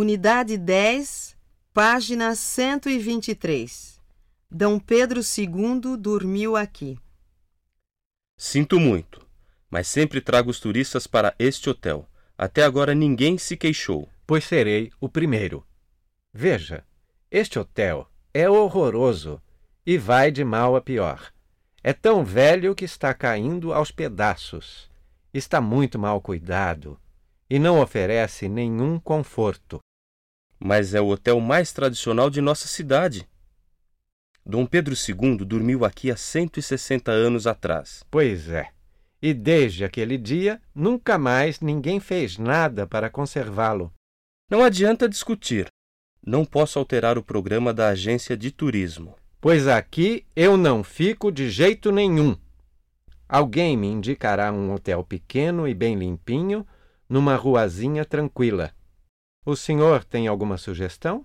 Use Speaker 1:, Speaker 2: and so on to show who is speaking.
Speaker 1: Unidade 10, página 123. D. Pedro II dormiu aqui.
Speaker 2: Sinto muito, mas sempre trago os turistas para este hotel. Até agora ninguém se queixou.
Speaker 3: Pois serei o primeiro. Veja, este hotel é horroroso e vai de mal a pior. É tão velho que está caindo aos pedaços. Está muito mal cuidado e não oferece nenhum conforto.
Speaker 2: Mas é o hotel mais tradicional de nossa cidade. Dom Pedro II dormiu aqui há 160 anos atrás.
Speaker 3: Pois é. E desde aquele dia, nunca mais ninguém fez nada para conservá-lo.
Speaker 2: Não adianta discutir. Não posso alterar o programa da agência de turismo.
Speaker 3: Pois aqui eu não fico de jeito nenhum. Alguém me indicará um hotel pequeno e bem limpinho, numa ruazinha tranquila. O senhor tem alguma sugestão?